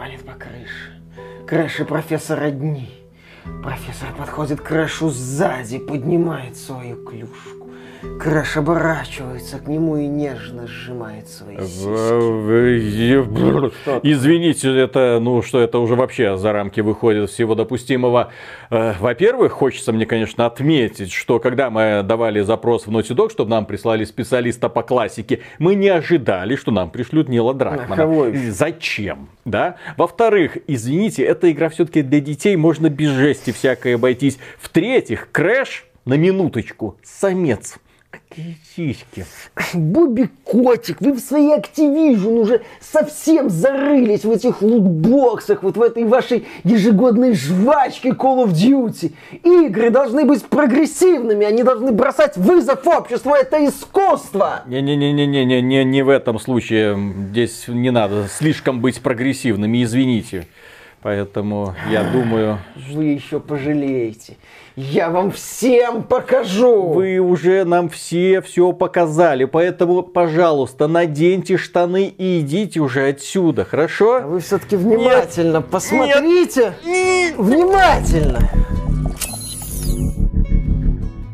шарабанит по крыше. Крэш и профессор одни. Профессор подходит к Крэшу сзади, поднимает свою клюшку. Крэш оборачивается к нему и нежно сжимает свои Извините, это, ну, что это уже вообще за рамки выходит всего допустимого. Э, во-первых, хочется мне, конечно, отметить, что когда мы давали запрос в Naughty Dog, чтобы нам прислали специалиста по классике, мы не ожидали, что нам пришлют Нила Дракмана. Зачем? Да? Во-вторых, извините, эта игра все-таки для детей, можно без жести всякой обойтись. В-третьих, Крэш, на минуточку, самец. Сиськи. Бобби Котик, вы в своей Activision уже совсем зарылись в этих лутбоксах, вот в этой вашей ежегодной жвачке Call of Duty. Игры должны быть прогрессивными, они должны бросать вызов обществу, это искусство. Не-не-не-не-не, не не в этом случае. Здесь не надо слишком быть прогрессивными, извините. Поэтому я думаю... Вы еще пожалеете. Я вам всем покажу! Вы уже нам все все показали, поэтому, пожалуйста, наденьте штаны и идите уже отсюда, хорошо? А вы все-таки внимательно Нет. посмотрите! Нет. Внимательно!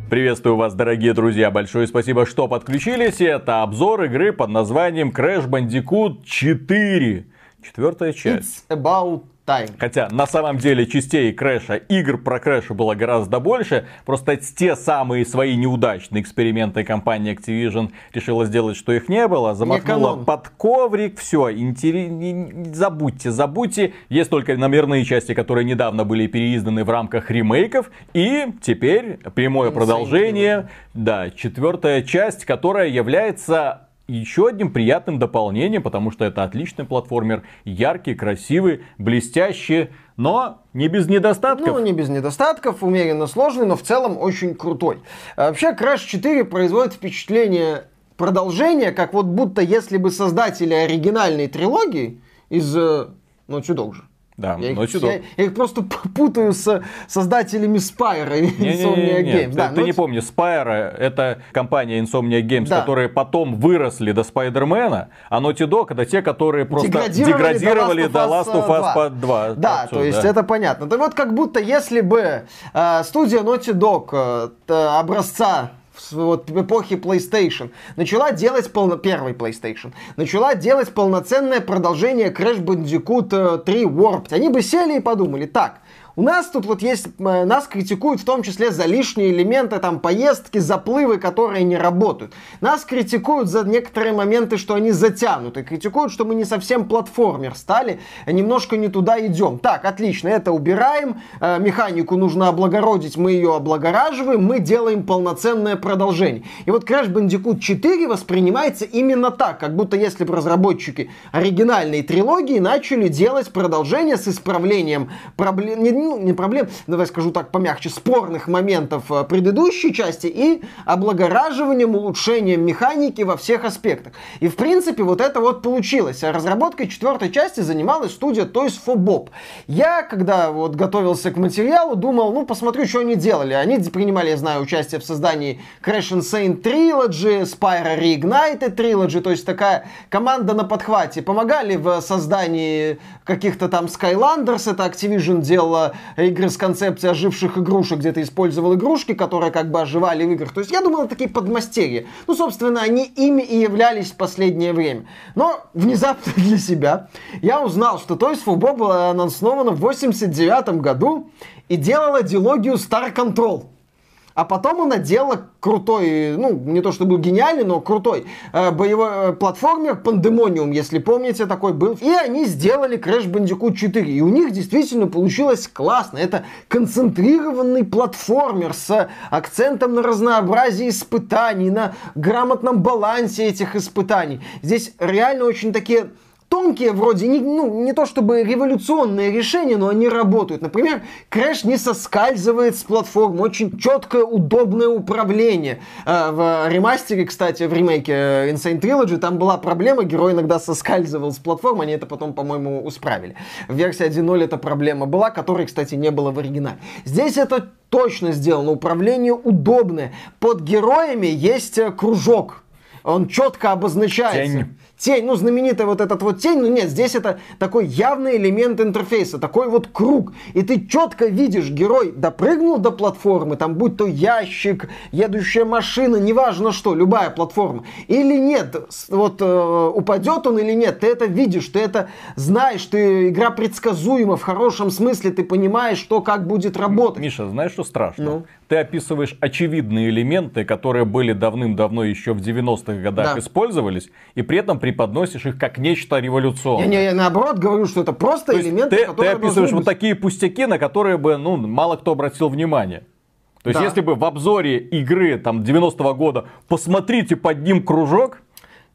Приветствую вас, дорогие друзья. Большое спасибо, что подключились. Это обзор игры под названием Crash Bandicoot 4. Четвертая часть. It's about Time. Хотя на самом деле частей Крэша, игр про Крэша было гораздо больше. Просто те самые свои неудачные эксперименты компания Activision решила сделать, что их не было. Замахнула под коврик. Все, интерес... забудьте, забудьте. Есть только номерные части, которые недавно были переизданы в рамках ремейков. И теперь прямое продолжение. Да, четвертая часть, которая является еще одним приятным дополнением, потому что это отличный платформер, яркий, красивый, блестящий, но не без недостатков. Ну, не без недостатков, умеренно сложный, но в целом очень крутой. А вообще, Crash 4 производит впечатление продолжения, как вот будто если бы создатели оригинальной трилогии из ну, Dog же, да, я, их, я, я их просто путаю с создателями Spire и Insomnia Games. Да, ты, ты не помнишь, Spire это компания Insomnia Games, да. которые потом выросли до Спайдермена, а Naughty Dog это те, которые просто деградировали, деградировали до Last of Us, Us 2. 2. Да, отсюда, то есть да. это понятно. Это вот как будто если бы э, студия Naughty Dog э, образца вот, в PlayStation, начала делать полно... первый PlayStation, начала делать полноценное продолжение Crash Bandicoot 3 э, Warped. Они бы сели и подумали, так, у нас тут вот есть, э, нас критикуют в том числе за лишние элементы, там, поездки, заплывы, которые не работают. Нас критикуют за некоторые моменты, что они затянуты. Критикуют, что мы не совсем платформер стали, а немножко не туда идем. Так, отлично, это убираем, э, механику нужно облагородить, мы ее облагораживаем, мы делаем полноценное продолжение. И вот Crash Bandicoot 4 воспринимается именно так, как будто если бы разработчики оригинальной трилогии начали делать продолжение с исправлением проблем, ну, не проблем, давай скажу так помягче, спорных моментов э, предыдущей части и облагораживанием, улучшением механики во всех аспектах. И, в принципе, вот это вот получилось. А разработкой четвертой части занималась студия Toys for Bob. Я, когда вот готовился к материалу, думал, ну, посмотрю, что они делали. Они принимали, я знаю, участие в создании Crash Insane Trilogy, Spyro Reignited Trilogy, то есть такая команда на подхвате. Помогали в создании каких-то там Skylanders, это Activision делала игры с концепцией оживших игрушек, где ты использовал игрушки, которые как бы оживали в играх. То есть я думал, это такие подмастерья. Ну, собственно, они ими и являлись в последнее время. Но внезапно для себя я узнал, что Toys for Bob была анонсована в 89 году и делала дилогию Star Control. А потом она делала крутой, ну, не то чтобы гениальный, но крутой э, боевой э, платформер Pandemonium, если помните, такой был. И они сделали Crash Bandicoot 4. И у них действительно получилось классно. Это концентрированный платформер с акцентом на разнообразие испытаний, на грамотном балансе этих испытаний. Здесь реально очень такие тонкие вроде, не, ну, не то чтобы революционные решения, но они работают. Например, Крэш не соскальзывает с платформы, очень четкое, удобное управление. Э, в ремастере, кстати, в ремейке э, Insane Trilogy, там была проблема, герой иногда соскальзывал с платформы, они это потом, по-моему, исправили. В версии 1.0 эта проблема была, которой, кстати, не было в оригинале. Здесь это точно сделано, управление удобное. Под героями есть э, кружок, он четко обозначается. Тень тень, ну, знаменитая вот этот вот тень, ну нет, здесь это такой явный элемент интерфейса, такой вот круг. И ты четко видишь, герой допрыгнул до платформы, там будь то ящик, едущая машина, неважно что, любая платформа. Или нет, вот э, упадет он или нет, ты это видишь, ты это знаешь, ты игра предсказуема в хорошем смысле, ты понимаешь, что как будет работать. Миша, знаешь, что страшно? Ну? Ты описываешь очевидные элементы, которые были давным-давно еще в 90-х годах да. использовались, и при этом преподносишь их как нечто революционное. Я, я, я наоборот говорю, что это просто То элементы, ты, которые Ты описываешь вот такие пустяки, на которые бы ну, мало кто обратил внимание. То есть, да. если бы в обзоре игры там 90-го года посмотрите под ним кружок,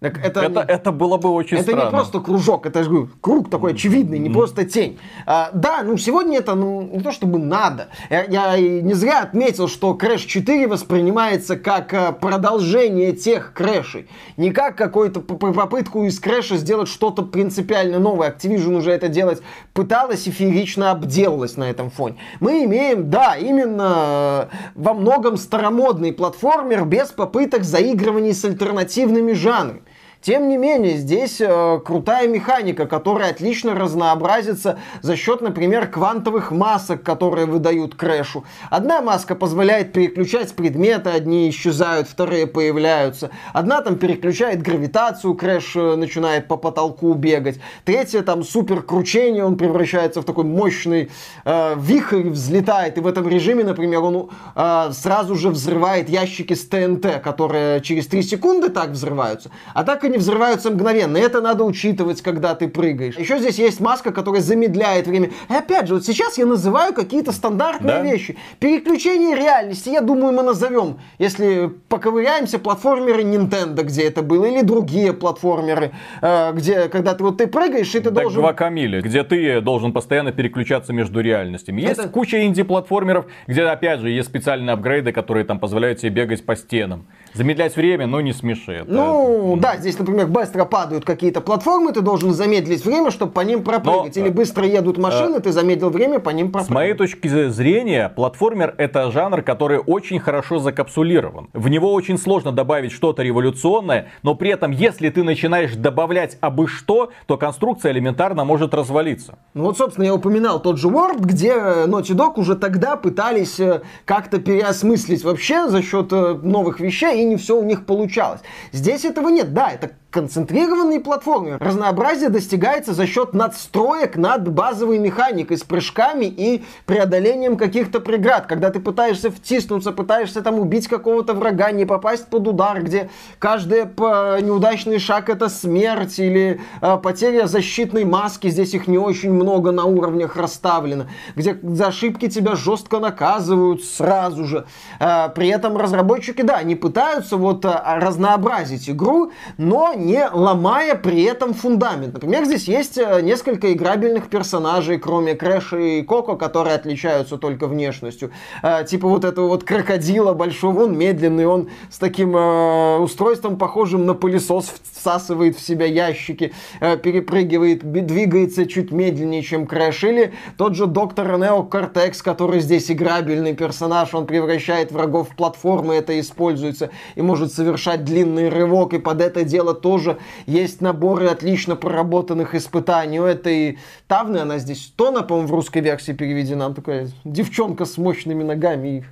так это, это, это было бы очень это странно. Это не просто кружок, это же круг такой очевидный, не mm-hmm. просто тень. А, да, ну сегодня это ну, не то чтобы надо. Я, я не зря отметил, что Crash 4 воспринимается как а, продолжение тех Crash. Не как какую-то попытку из Crash сделать что-то принципиально новое. Activision уже это делать пыталась и феерично обделалась на этом фоне. Мы имеем, да, именно во многом старомодный платформер без попыток заигрываний с альтернативными жанрами. Тем не менее, здесь э, крутая механика, которая отлично разнообразится за счет, например, квантовых масок, которые выдают крэшу. Одна маска позволяет переключать предметы, одни исчезают, вторые появляются. Одна там переключает гравитацию, крэш э, начинает по потолку бегать. Третья там супер кручение, он превращается в такой мощный э, вихрь, взлетает. И в этом режиме, например, он э, сразу же взрывает ящики с ТНТ, которые через 3 секунды так взрываются. А так и не взрываются мгновенно. Это надо учитывать, когда ты прыгаешь. Еще здесь есть маска, которая замедляет время. И опять же, вот сейчас я называю какие-то стандартные да? вещи. Переключение реальности, я думаю, мы назовем, если поковыряемся, платформеры Nintendo, где это было, или другие платформеры, э, где, когда ты вот ты прыгаешь, и ты так должен... Гвакамиле, где ты должен постоянно переключаться между реальностями. Есть это... куча инди-платформеров, где, опять же, есть специальные апгрейды, которые там позволяют тебе бегать по стенам. Замедлять время, но не смеши. Ну, да, здесь, например, быстро падают какие-то платформы, ты должен замедлить время, чтобы по ним пропрыгать. Но, Или быстро едут машины, э, ты замедлил время, по ним пропрыгать. С моей точки зрения, платформер это жанр, который очень хорошо закапсулирован. В него очень сложно добавить что-то революционное, но при этом, если ты начинаешь добавлять абы что, то конструкция элементарно может развалиться. Ну вот, собственно, я упоминал тот же Word, где Naughty Dog уже тогда пытались э, как-то переосмыслить вообще за счет э, новых вещей, и не все у них получалось. Здесь этого нет. Да, это концентрированной платформе. Разнообразие достигается за счет надстроек над базовой механикой с прыжками и преодолением каких-то преград. Когда ты пытаешься втиснуться, пытаешься там убить какого-то врага, не попасть под удар, где каждый неудачный шаг это смерть или э, потеря защитной маски, здесь их не очень много на уровнях расставлено, где за ошибки тебя жестко наказывают сразу же. Э, при этом разработчики, да, они пытаются вот э, разнообразить игру, но не ломая при этом фундамент. Например, здесь есть э, несколько играбельных персонажей, кроме Крэша и Коко, которые отличаются только внешностью. Э, типа вот этого вот крокодила большого, он медленный, он с таким э, устройством, похожим на пылесос, всасывает в себя ящики, перепрыгивает, двигается чуть медленнее, чем Крэш. Или тот же доктор Нео Кортекс, который здесь играбельный персонаж, он превращает врагов в платформы, это используется, и может совершать длинный рывок, и под это дело тоже тоже есть наборы отлично проработанных испытаний. У этой Тавны, она здесь Тона, по-моему, в русской версии переведена. Такая девчонка с мощными ногами и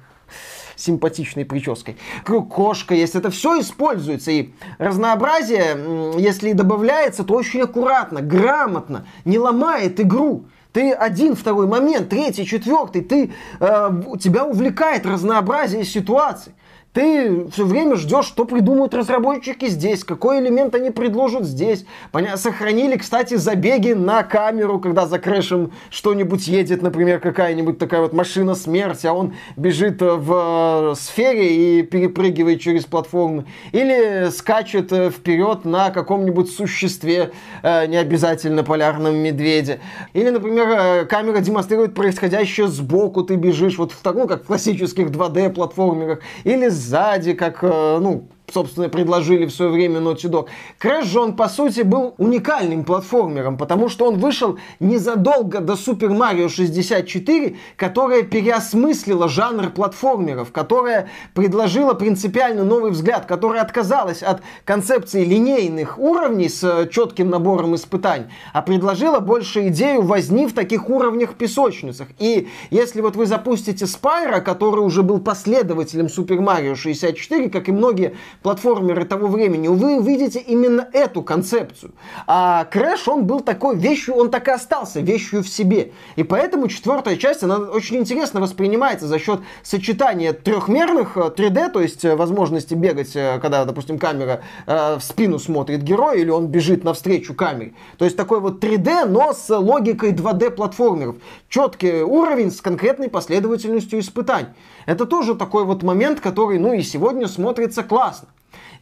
симпатичной прической. Кошка есть, это все используется. И разнообразие, если добавляется, то очень аккуратно, грамотно, не ломает игру. Ты один, второй момент, третий, четвертый, ты, э, тебя увлекает разнообразие ситуаций. Ты все время ждешь, что придумают разработчики здесь, какой элемент они предложат здесь. Понятно, сохранили, кстати, забеги на камеру, когда за крэшем что-нибудь едет, например, какая-нибудь такая вот машина смерти, а он бежит э, в э, сфере и перепрыгивает через платформы. Или скачет э, вперед на каком-нибудь существе, не обязательно полярном медведе. Или, например, камера демонстрирует происходящее сбоку, ты бежишь вот в таком, как в классических 2D платформерах. Или сзади, как, э, ну, собственно, предложили в свое время Naughty Dog. Crash же он, по сути, был уникальным платформером, потому что он вышел незадолго до Super Mario 64, которая переосмыслила жанр платформеров, которая предложила принципиально новый взгляд, которая отказалась от концепции линейных уровней с четким набором испытаний, а предложила больше идею возни в таких уровнях песочницах. И если вот вы запустите Spyro, который уже был последователем Super Mario 64, как и многие платформеры того времени, вы увидите именно эту концепцию. А Crash, он был такой вещью, он так и остался вещью в себе. И поэтому четвертая часть, она очень интересно воспринимается за счет сочетания трехмерных 3D, э, то есть э, возможности бегать, э, когда, допустим, камера в спину смотрит герой, или он бежит навстречу камере. То есть такой вот 3D, но с логикой 2D платформеров. Четкий уровень с конкретной последовательностью испытаний. Это тоже такой вот момент, который, ну и сегодня смотрится классно.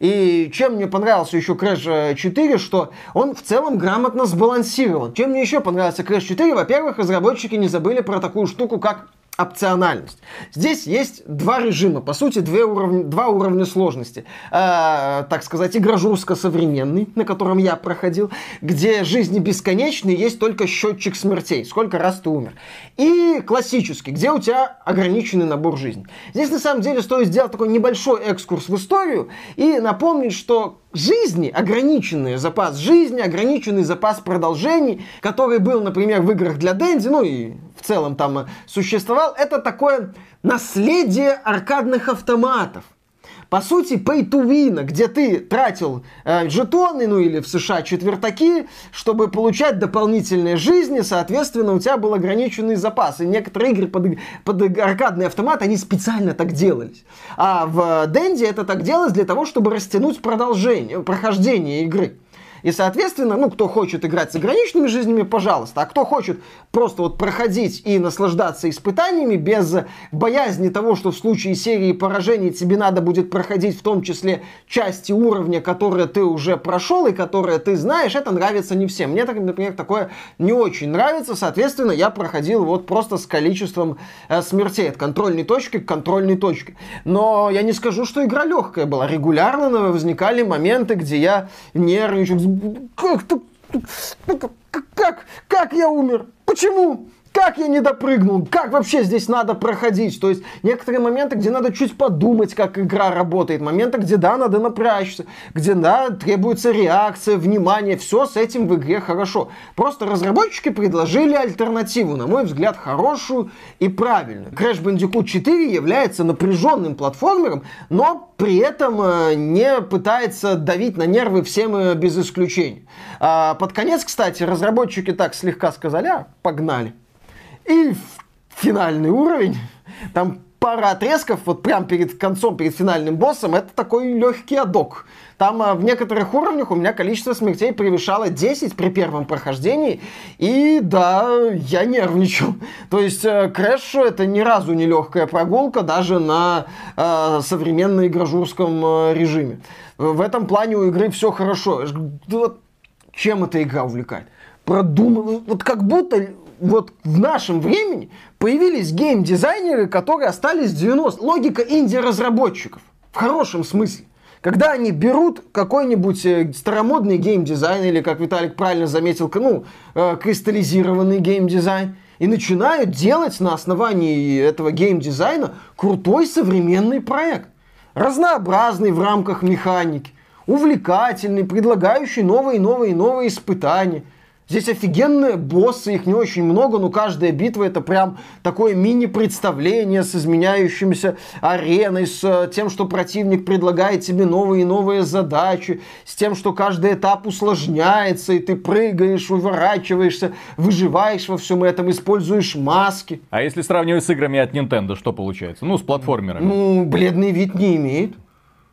И чем мне понравился еще Crash 4, что он в целом грамотно сбалансирован. Чем мне еще понравился Crash 4? Во-первых, разработчики не забыли про такую штуку, как опциональность. Здесь есть два режима, по сути, две уровня, два уровня сложности. Э, так сказать, игрожурско-современный, на котором я проходил, где жизни бесконечные, есть только счетчик смертей, сколько раз ты умер. И классический, где у тебя ограниченный набор жизни. Здесь, на самом деле, стоит сделать такой небольшой экскурс в историю и напомнить, что жизни, ограниченный запас жизни, ограниченный запас продолжений, который был, например, в играх для Дэнди, ну и в целом там существовал, это такое наследие аркадных автоматов. По сути, pay to win, где ты тратил э, жетоны, ну или в США четвертаки, чтобы получать дополнительные жизни, соответственно, у тебя был ограниченный запас. И некоторые игры под, под аркадный автомат, они специально так делались. А в Денди это так делалось для того, чтобы растянуть продолжение, прохождение игры. И, соответственно, ну, кто хочет играть с ограниченными жизнями, пожалуйста. А кто хочет просто вот проходить и наслаждаться испытаниями без боязни того, что в случае серии поражений тебе надо будет проходить в том числе части уровня, которые ты уже прошел и которые ты знаешь, это нравится не всем. Мне, например, такое не очень нравится. Соответственно, я проходил вот просто с количеством э, смертей от контрольной точки к контрольной точке. Но я не скажу, что игра легкая была. Регулярно возникали моменты, где я нервничал, как, как, как, как я умер? Почему? Как я не допрыгнул? Как вообще здесь надо проходить? То есть некоторые моменты, где надо чуть подумать, как игра работает. Моменты, где да, надо напрячься. Где да, требуется реакция, внимание. Все с этим в игре хорошо. Просто разработчики предложили альтернативу, на мой взгляд, хорошую и правильную. Crash Bandicoot 4 является напряженным платформером, но при этом э, не пытается давить на нервы всем э, без исключения. А под конец, кстати, разработчики так слегка сказали, а, погнали. И финальный уровень, там пара отрезков, вот прям перед концом, перед финальным боссом, это такой легкий адок. Там а, в некоторых уровнях у меня количество смертей превышало 10 при первом прохождении. И да, я нервничал. То есть э, это ни разу не легкая прогулка, даже на игрожурском э, режиме. В этом плане у игры все хорошо. Вот чем эта игра увлекает? Продумано, вот как будто вот в нашем времени появились гейм-дизайнеры, которые остались в 90 Логика инди-разработчиков. В хорошем смысле. Когда они берут какой-нибудь э, старомодный геймдизайн, или, как Виталик правильно заметил, ну, э, кристаллизированный геймдизайн, и начинают делать на основании этого геймдизайна крутой современный проект. Разнообразный в рамках механики, увлекательный, предлагающий новые, новые, новые испытания – Здесь офигенные боссы, их не очень много, но каждая битва это прям такое мини-представление с изменяющимся ареной, с э, тем, что противник предлагает тебе новые и новые задачи, с тем, что каждый этап усложняется, и ты прыгаешь, уворачиваешься, выживаешь во всем этом, используешь маски. А если сравнивать с играми от Nintendo, что получается? Ну, с платформерами. Ну, бледный вид не имеет.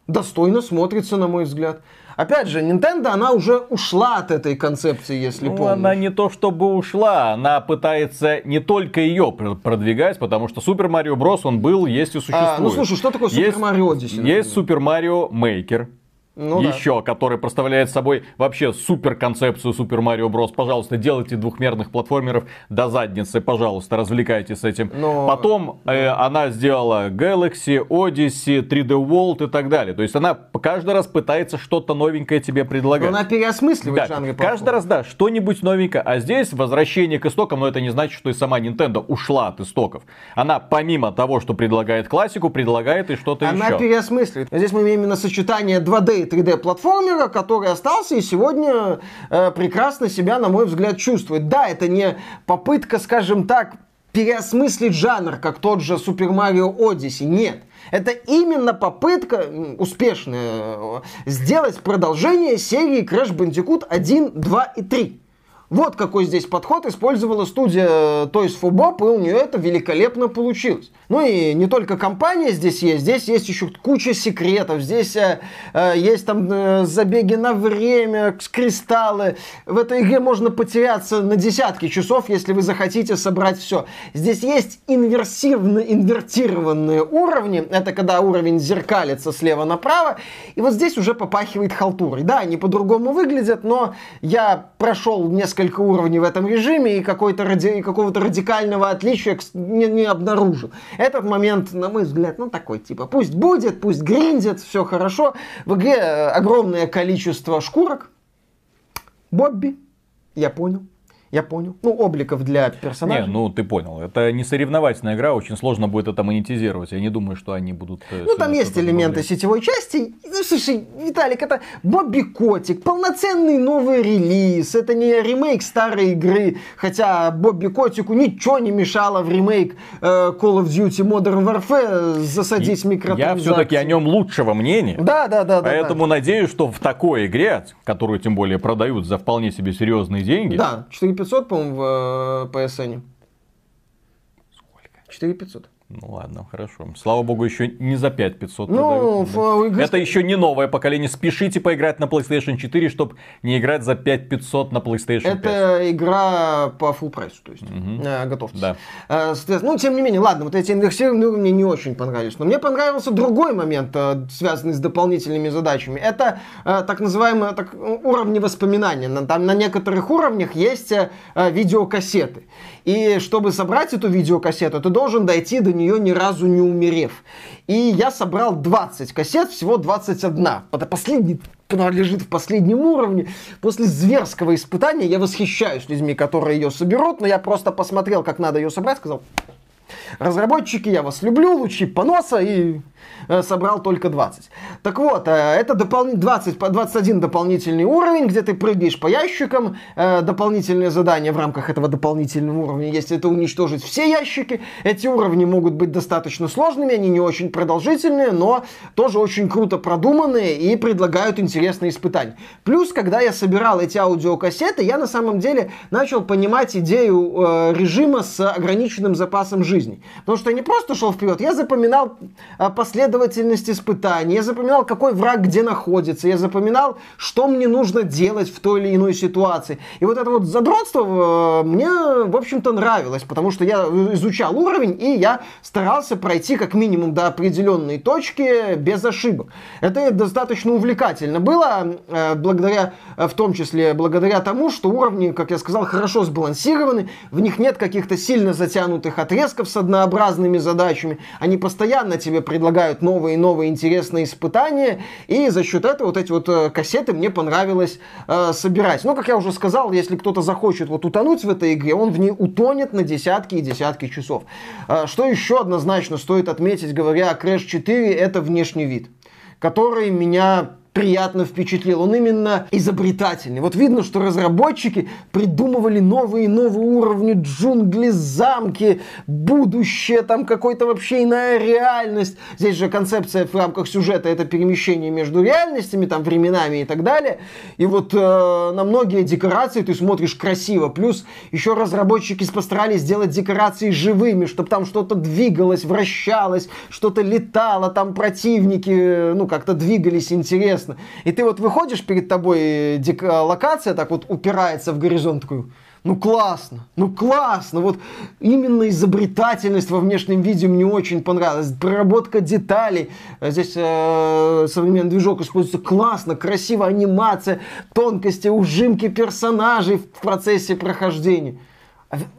Достойно смотрится, на мой взгляд. Опять же, Nintendo, она уже ушла от этой концепции, если ну, помнишь. Она не то чтобы ушла, она пытается не только ее продвигать, потому что Super Mario Bros. он был, есть и существует. А, ну слушай, что такое Super Mario Odyssey? Есть Super Mario Maker, ну, еще, да. который представляет собой вообще супер концепцию Супер Марио Брос. Пожалуйста, делайте двухмерных платформеров до задницы, пожалуйста, развлекайтесь с этим. Но... Потом э, она сделала Galaxy, Odyssey, 3D World и так далее. То есть она каждый раз пытается что-то новенькое тебе предлагать. Но она переосмысливает да, жанры Каждый раз, да, что-нибудь новенькое. А здесь возвращение к истокам, но это не значит, что и сама Nintendo ушла от истоков. Она помимо того, что предлагает классику, предлагает и что-то еще. Она переосмысливает. Здесь мы имеем именно сочетание 2D 3D-платформера, который остался и сегодня э, прекрасно себя, на мой взгляд, чувствует. Да, это не попытка, скажем так, переосмыслить жанр, как тот же Super Mario Odyssey. Нет. Это именно попытка успешная э, сделать продолжение серии Crash Bandicoot 1, 2 и 3. Вот какой здесь подход использовала студия Toys for Bob, и у нее это великолепно получилось. Ну и не только компания здесь есть, здесь есть еще куча секретов, здесь э, э, есть там э, забеги на время, кристаллы. В этой игре можно потеряться на десятки часов, если вы захотите собрать все. Здесь есть инверсивно инвертированные уровни, это когда уровень зеркалится слева направо, и вот здесь уже попахивает халтурой. Да, они по-другому выглядят, но я прошел несколько уровней в этом режиме и, ради... какого-то радикального отличия не, не обнаружил. Этот момент, на мой взгляд, ну такой, типа, пусть будет, пусть гриндит, все хорошо. В игре э, огромное количество шкурок. Бобби, я понял. Я понял. Ну, обликов для персонажей. Не, ну ты понял. Это не соревновательная игра, очень сложно будет это монетизировать. Я не думаю, что они будут... Э, ну, там есть элементы добавлять. сетевой части. Ну, слушай, Виталик, это Бобби Котик, полноценный новый релиз. Это не ремейк старой игры. Хотя Бобби Котику ничего не мешало в ремейк э, Call of Duty Modern Warfare засадить микротранзакции. Я все-таки о нем лучшего мнения. Да, да, да. Поэтому да, надеюсь, что в такой игре, которую тем более продают за вполне себе серьезные деньги. Да, 4 500, по-моему, в э, PSN. Сколько? 4500. Ну ладно, хорошо. Слава богу, еще не за 5500 ну, продают. Это еще не новое поколение. Спешите поиграть на PlayStation 4, чтобы не играть за 5500 на PlayStation 5. Это игра по full прайсу, то есть угу. э, готовьтесь. Да. Э, ну, тем не менее, ладно, вот эти инверсированные уровни не очень понравились. Но мне понравился другой момент, э, связанный с дополнительными задачами. Это э, так называемые так, уровни воспоминания. На, там на некоторых уровнях есть э, видеокассеты. И чтобы собрать эту видеокассету, ты должен дойти до нее ни разу не умерев. И я собрал 20 кассет, всего 21. Это последний лежит в последнем уровне. После зверского испытания я восхищаюсь людьми, которые ее соберут, но я просто посмотрел, как надо ее собрать, сказал, разработчики, я вас люблю, лучи поноса и собрал только 20. Так вот, э, это допол... 20, 21 дополнительный уровень, где ты прыгаешь по ящикам. Э, дополнительное задание в рамках этого дополнительного уровня есть это уничтожить все ящики. Эти уровни могут быть достаточно сложными, они не очень продолжительные, но тоже очень круто продуманные и предлагают интересные испытания. Плюс, когда я собирал эти аудиокассеты, я на самом деле начал понимать идею э, режима с ограниченным запасом жизни. Потому что я не просто шел вперед, я запоминал э, последовательность испытаний, я запоминал, какой враг где находится, я запоминал, что мне нужно делать в той или иной ситуации. И вот это вот задротство э, мне, в общем-то, нравилось, потому что я изучал уровень, и я старался пройти как минимум до определенной точки без ошибок. Это достаточно увлекательно было, э, благодаря, э, в том числе благодаря тому, что уровни, как я сказал, хорошо сбалансированы, в них нет каких-то сильно затянутых отрезков с однообразными задачами, они постоянно тебе предлагают предлагают новые и новые интересные испытания, и за счет этого вот эти вот э, кассеты мне понравилось э, собирать. Но, как я уже сказал, если кто-то захочет вот утонуть в этой игре, он в ней утонет на десятки и десятки часов. Э, что еще однозначно стоит отметить, говоря о Crash 4, это внешний вид, который меня приятно впечатлил. Он именно изобретательный. Вот видно, что разработчики придумывали новые и новые уровни, джунгли, замки, будущее, там какой-то вообще иная реальность. Здесь же концепция в рамках сюжета это перемещение между реальностями, там временами и так далее. И вот э, на многие декорации ты смотришь красиво. Плюс еще разработчики постарались сделать декорации живыми, чтобы там что-то двигалось, вращалось, что-то летало, там противники, э, ну, как-то двигались интересно интересно. И ты вот выходишь, перед тобой локация так вот упирается в горизонт, такой, Ну классно, ну классно. Вот именно изобретательность во внешнем виде мне очень понравилась. Проработка деталей. Здесь э, современный движок используется классно, красиво, анимация, тонкости, ужимки персонажей в процессе прохождения.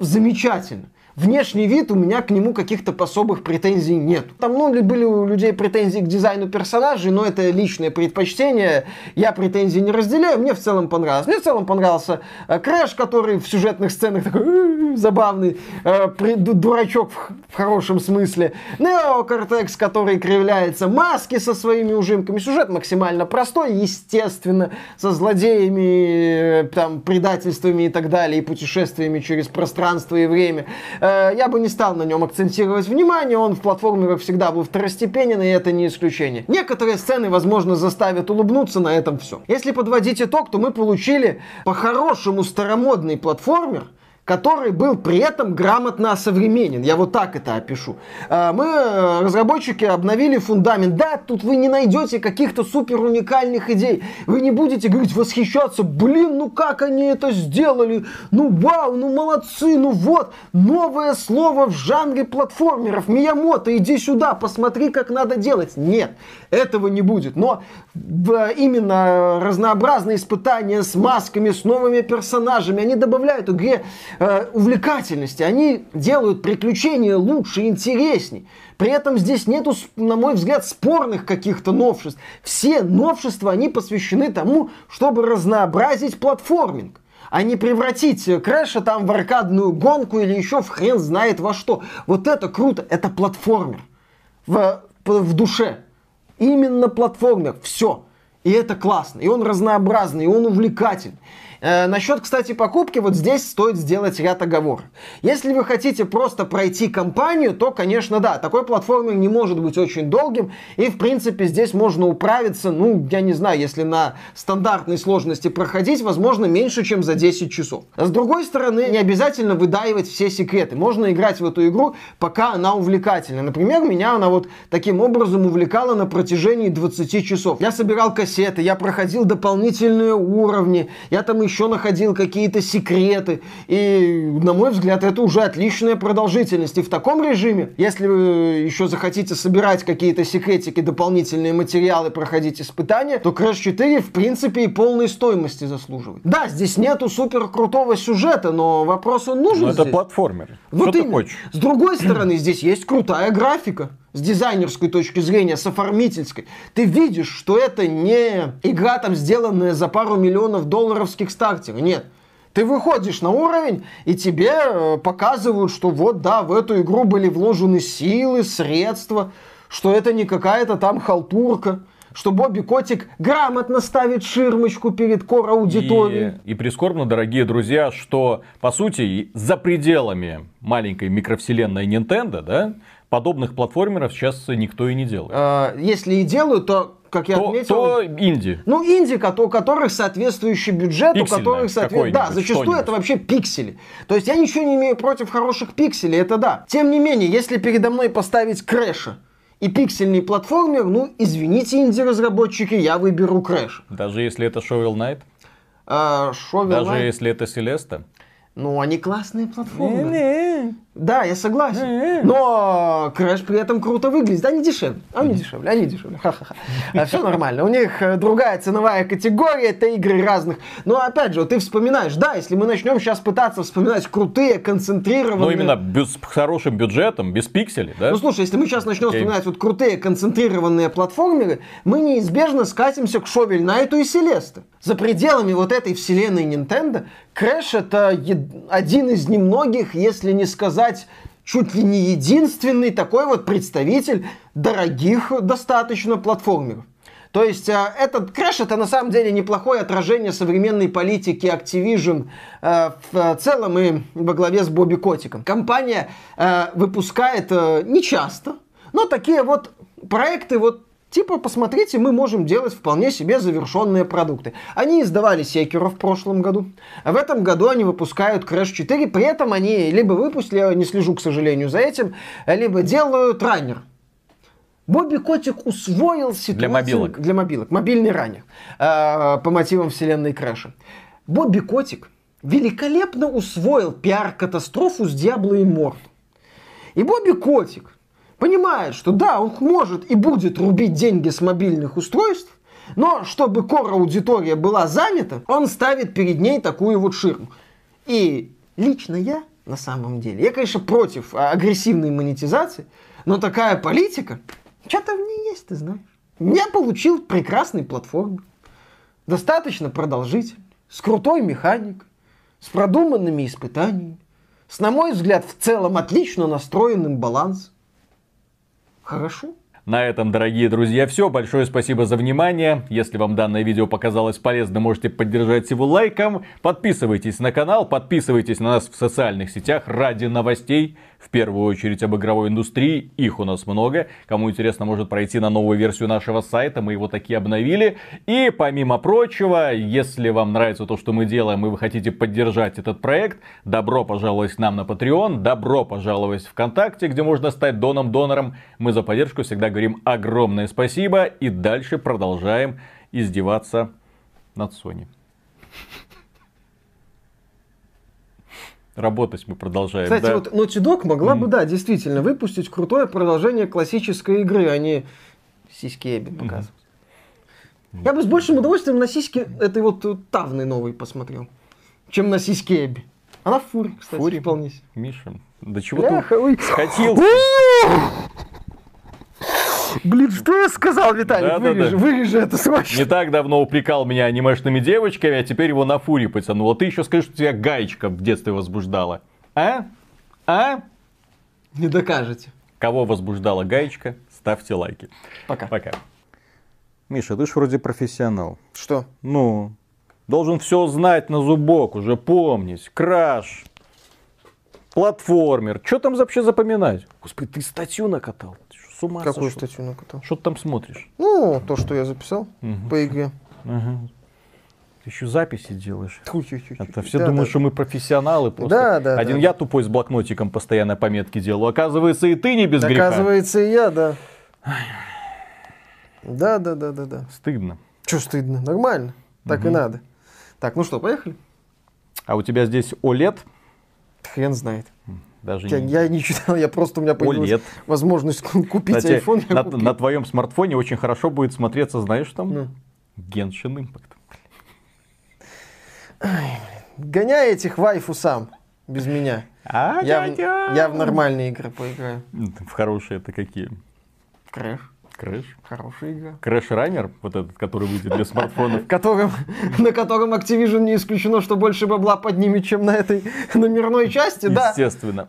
Замечательно внешний вид, у меня к нему каких-то особых претензий нет. Там, ну, были у людей претензии к дизайну персонажей, но это личное предпочтение. Я претензий не разделяю, мне в целом понравилось. Мне в целом понравился э, Крэш, который в сюжетных сценах такой забавный, э, дурачок в хорошем смысле. Нео Кортекс, который кривляется, маски со своими ужимками. Сюжет максимально простой, естественно, со злодеями, э, там, предательствами и так далее, и путешествиями через пространство и время. Э, я бы не стал на нем акцентировать внимание, он в платформерах всегда был второстепенен, и это не исключение. Некоторые сцены, возможно, заставят улыбнуться, на этом все. Если подводить итог, то мы получили по-хорошему старомодный платформер, который был при этом грамотно осовременен. Я вот так это опишу. А, мы, э, разработчики, обновили фундамент. Да, тут вы не найдете каких-то супер уникальных идей. Вы не будете говорить, восхищаться, блин, ну как они это сделали? Ну вау, ну молодцы, ну вот, новое слово в жанре платформеров. Миямото, иди сюда, посмотри, как надо делать. Нет, этого не будет. Но именно разнообразные испытания с масками, с новыми персонажами, они добавляют игре э, увлекательности, они делают приключения лучше, интересней. При этом здесь нету, на мой взгляд, спорных каких-то новшеств. Все новшества, они посвящены тому, чтобы разнообразить платформинг а не превратить Крэша там в аркадную гонку или еще в хрен знает во что. Вот это круто, это платформер в, в душе. Именно платформер, все. И это классно, и он разнообразный, и он увлекательный. Э, насчет, кстати, покупки, вот здесь стоит сделать ряд оговорок. Если вы хотите просто пройти кампанию, то, конечно, да, такой платформер не может быть очень долгим, и, в принципе, здесь можно управиться, ну, я не знаю, если на стандартной сложности проходить, возможно, меньше, чем за 10 часов. С другой стороны, не обязательно выдаивать все секреты. Можно играть в эту игру, пока она увлекательна. Например, меня она вот таким образом увлекала на протяжении 20 часов. Я собирал кассеты, я проходил дополнительные уровни, я там еще находил какие-то секреты. И, на мой взгляд, это уже отличная продолжительность. И в таком режиме, если вы еще захотите собирать какие-то секретики, дополнительные материалы, проходить испытания, то Crash 4, в принципе, и полной стоимости заслуживает. Да, здесь нету супер крутого сюжета, но вопрос он нужен но здесь. это платформер. Вот Что ты хочешь? С другой стороны, здесь есть крутая графика с дизайнерской точки зрения, с оформительской, ты видишь, что это не игра там сделанная за пару миллионов долларов с Kickstarter. Нет. Ты выходишь на уровень, и тебе э, показывают, что вот да, в эту игру были вложены силы, средства, что это не какая-то там халтурка что Бобби Котик грамотно ставит ширмочку перед кор-аудиторией. И, и прискорбно, дорогие друзья, что, по сути, за пределами маленькой микровселенной Nintendo, да, подобных платформеров сейчас никто и не делает. А, если и делают, то как я то, отметил... То инди. Ну, инди, у которых соответствующий бюджет, Пиксельное у которых соответствует... Да, зачастую это вообще пиксели. То есть я ничего не имею против хороших пикселей, это да. Тем не менее, если передо мной поставить Крэша и пиксельный платформер, ну, извините, инди-разработчики, я выберу Крэш. Даже если это Shovel Knight? А, Shovel Даже Knight... если это Селеста? Ну, они классные платформы. Не-не. Да, я согласен. Не-не. Но Crash при этом круто выглядит. Они дешевле. Они дешевле, они дешевле. Ха-ха-ха. А Все нормально. У них э, другая ценовая категория, это игры разных. Но опять же, ты вспоминаешь, да, если мы начнем сейчас пытаться вспоминать крутые, концентрированные... Ну, именно без, с хорошим бюджетом, без пикселей, да? Ну, слушай, если мы сейчас начнем okay. вспоминать вот крутые, концентрированные платформеры, мы неизбежно скатимся к Шовель Найту и Селесте. За пределами вот этой вселенной Nintendo, Crash это один из немногих, если не сказать чуть ли не единственный такой вот представитель дорогих достаточно платформеров. То есть э, этот Crash это на самом деле неплохое отражение современной политики Activision э, в целом и во главе с Бобби Котиком. Компания э, выпускает не часто, но такие вот проекты вот Типа, посмотрите, мы можем делать вполне себе завершенные продукты. Они издавали Секеру в прошлом году. А в этом году они выпускают Crash 4. При этом они либо выпустили, я не слежу, к сожалению, за этим, либо делают раннер. Бобби Котик усвоил ситуацию... Для мобилок. Для мобилок. Мобильный раннер. Э, по мотивам вселенной Крэша. Бобби Котик великолепно усвоил пиар-катастрофу с Диабло Immortal. И Бобби Котик понимает, что да, он может и будет рубить деньги с мобильных устройств, но чтобы кора аудитория была занята, он ставит перед ней такую вот ширму. И лично я, на самом деле, я, конечно, против агрессивной монетизации, но такая политика, что-то в ней есть, ты знаешь. Я получил прекрасный платформу, достаточно продолжительный, с крутой механикой, с продуманными испытаниями, с, на мой взгляд, в целом отлично настроенным балансом. Хорошо. На этом, дорогие друзья, все. Большое спасибо за внимание. Если вам данное видео показалось полезным, можете поддержать его лайком. Подписывайтесь на канал, подписывайтесь на нас в социальных сетях ради новостей. В первую очередь об игровой индустрии. Их у нас много. Кому интересно, может пройти на новую версию нашего сайта. Мы его таки обновили. И помимо прочего, если вам нравится то, что мы делаем, и вы хотите поддержать этот проект, добро пожаловать к нам на Patreon. Добро пожаловать в ВКонтакте, где можно стать доном-донором. Мы за поддержку всегда говорим огромное спасибо и дальше продолжаем издеваться над Sony. Работать мы продолжаем. Кстати, да? вот Naughty Dog могла mm. бы, да, действительно, выпустить крутое продолжение классической игры, а не сиськи Эбби показывать. Mm. Я бы с большим удовольствием на сиськи этой вот Тавны новой посмотрел, чем на сиськи Эбби. Она в фуре, кстати, фуре? вполне себе. Миша, да чего ты хотел? Блин, что я сказал, Виталий? Да, вырежи, да, да. вырежи это срочно. Не так давно упрекал меня анимешными девочками, а теперь его на фури потянул. А ты еще скажи, что тебя гаечка в детстве возбуждала. А? А? Не докажете. Кого возбуждала гаечка, ставьте лайки. Пока. Пока. Миша, ты ж вроде профессионал. Что? Ну, должен все знать на зубок, уже помнить. Краш, платформер. Что там вообще запоминать? Господи, ты статью накатал. С ума Какую сошел? статью накатал? Что ты там смотришь? Ну, то, что я записал угу. по игре. Угу. Ты еще записи делаешь. Тьфу-тьфу-тьфу. Это все да, думают, да. что мы профессионалы просто. Да, да, Один да. я тупой с блокнотиком постоянно пометки делаю. Оказывается, и ты не без греха. Оказывается, и я, да. Да, да, да, да, да. Стыдно. Че стыдно? Нормально. Так угу. и надо. Так, ну что, поехали? А у тебя здесь OLED? Хрен знает. Даже я, не... я не читал, я просто у меня появилась OLED. возможность купить Кстати, iPhone. На, на твоем смартфоне очень хорошо будет смотреться, знаешь, там ну. Genshin Impact. Ай, гоняй этих вайфу сам, без меня. А, я, в, я в нормальные игры поиграю. В хорошие это какие? Crash. Crash? Хорошая игра. Crash Runner, вот этот, который выйдет для смартфонов. Которым, на котором Activision не исключено, что больше бабла поднимет, чем на этой номерной части, да. Естественно.